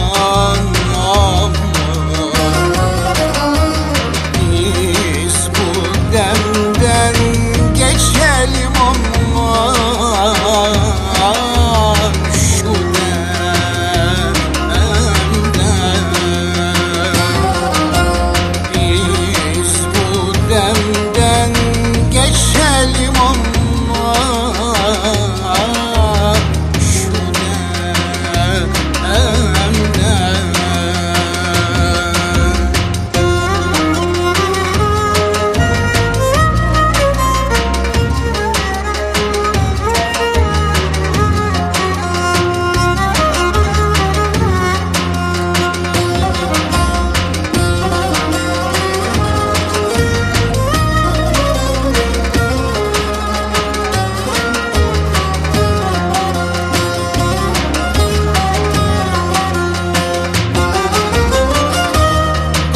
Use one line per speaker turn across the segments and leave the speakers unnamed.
on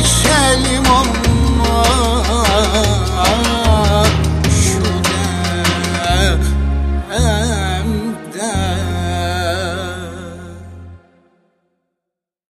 geçelim